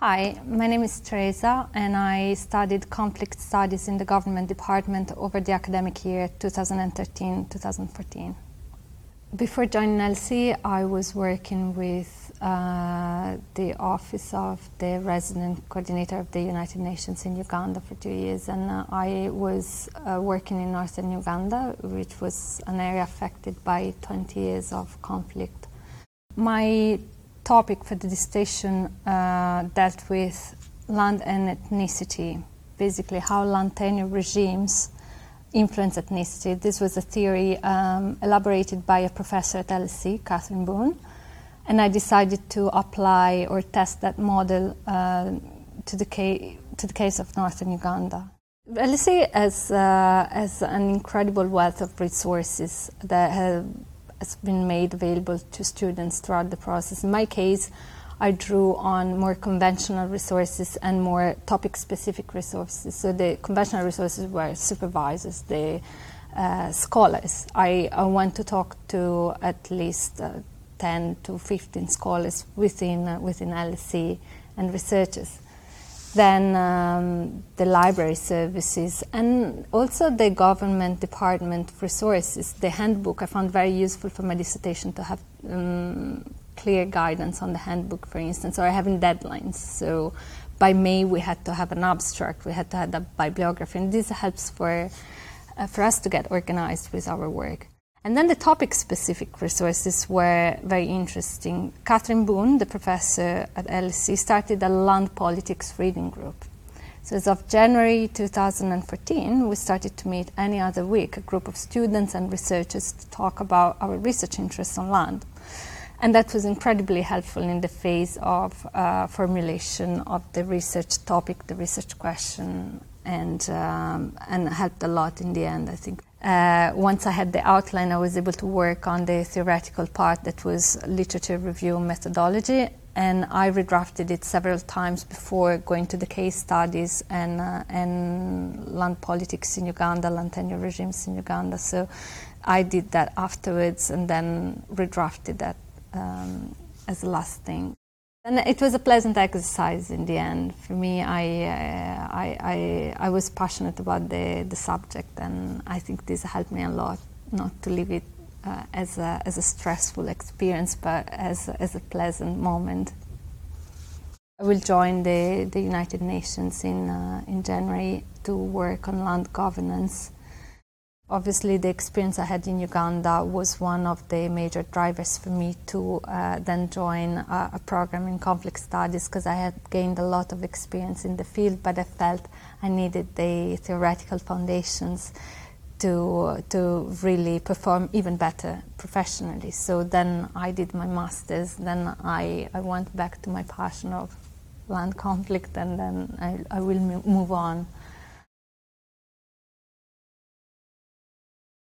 Hi, my name is Teresa, and I studied conflict studies in the government department over the academic year 2013 2014. Before joining LSE, I was working with uh, the office of the resident coordinator of the United Nations in Uganda for two years, and uh, I was uh, working in northern Uganda, which was an area affected by 20 years of conflict. My topic for the dissertation uh, dealt with land and ethnicity, basically how land tenure regimes influence ethnicity. This was a theory um, elaborated by a professor at LSE, Catherine Boone, and I decided to apply or test that model uh, to, the ca- to the case of northern Uganda. LSE has, uh, has an incredible wealth of resources that have, has been made available to students throughout the process. In my case, I drew on more conventional resources and more topic specific resources. So the conventional resources were supervisors, the uh, scholars. I, I went to talk to at least uh, 10 to 15 scholars within, uh, within LSE and researchers. Then um, the library services and also the government department resources. The handbook I found very useful for my dissertation to have um, clear guidance on the handbook, for instance, or having deadlines. So by May, we had to have an abstract, we had to have a bibliography, and this helps for, uh, for us to get organized with our work. And then the topic specific resources were very interesting. Catherine Boone, the professor at LSE, started a land politics reading group. So, as of January 2014, we started to meet any other week, a group of students and researchers to talk about our research interests on land. And that was incredibly helpful in the phase of uh, formulation of the research topic, the research question, and, um, and helped a lot in the end, I think. Uh, once I had the outline, I was able to work on the theoretical part that was literature review methodology, and I redrafted it several times before going to the case studies and, uh, and land politics in Uganda, land tenure regimes in Uganda. So I did that afterwards and then redrafted that um, as the last thing. And it was a pleasant exercise in the end. For me, I, uh, I, I, I, was passionate about the, the subject, and I think this helped me a lot not to leave it uh, as, a, as a stressful experience, but as, as a pleasant moment. I will join the, the United Nations in, uh, in January to work on land governance Obviously, the experience I had in Uganda was one of the major drivers for me to uh, then join a, a, program in conflict studies because I had gained a lot of experience in the field, but I felt I needed the theoretical foundations to to really perform even better professionally. So then I did my masters. Then I, I went back to my passion of land conflict, and then I, I will move on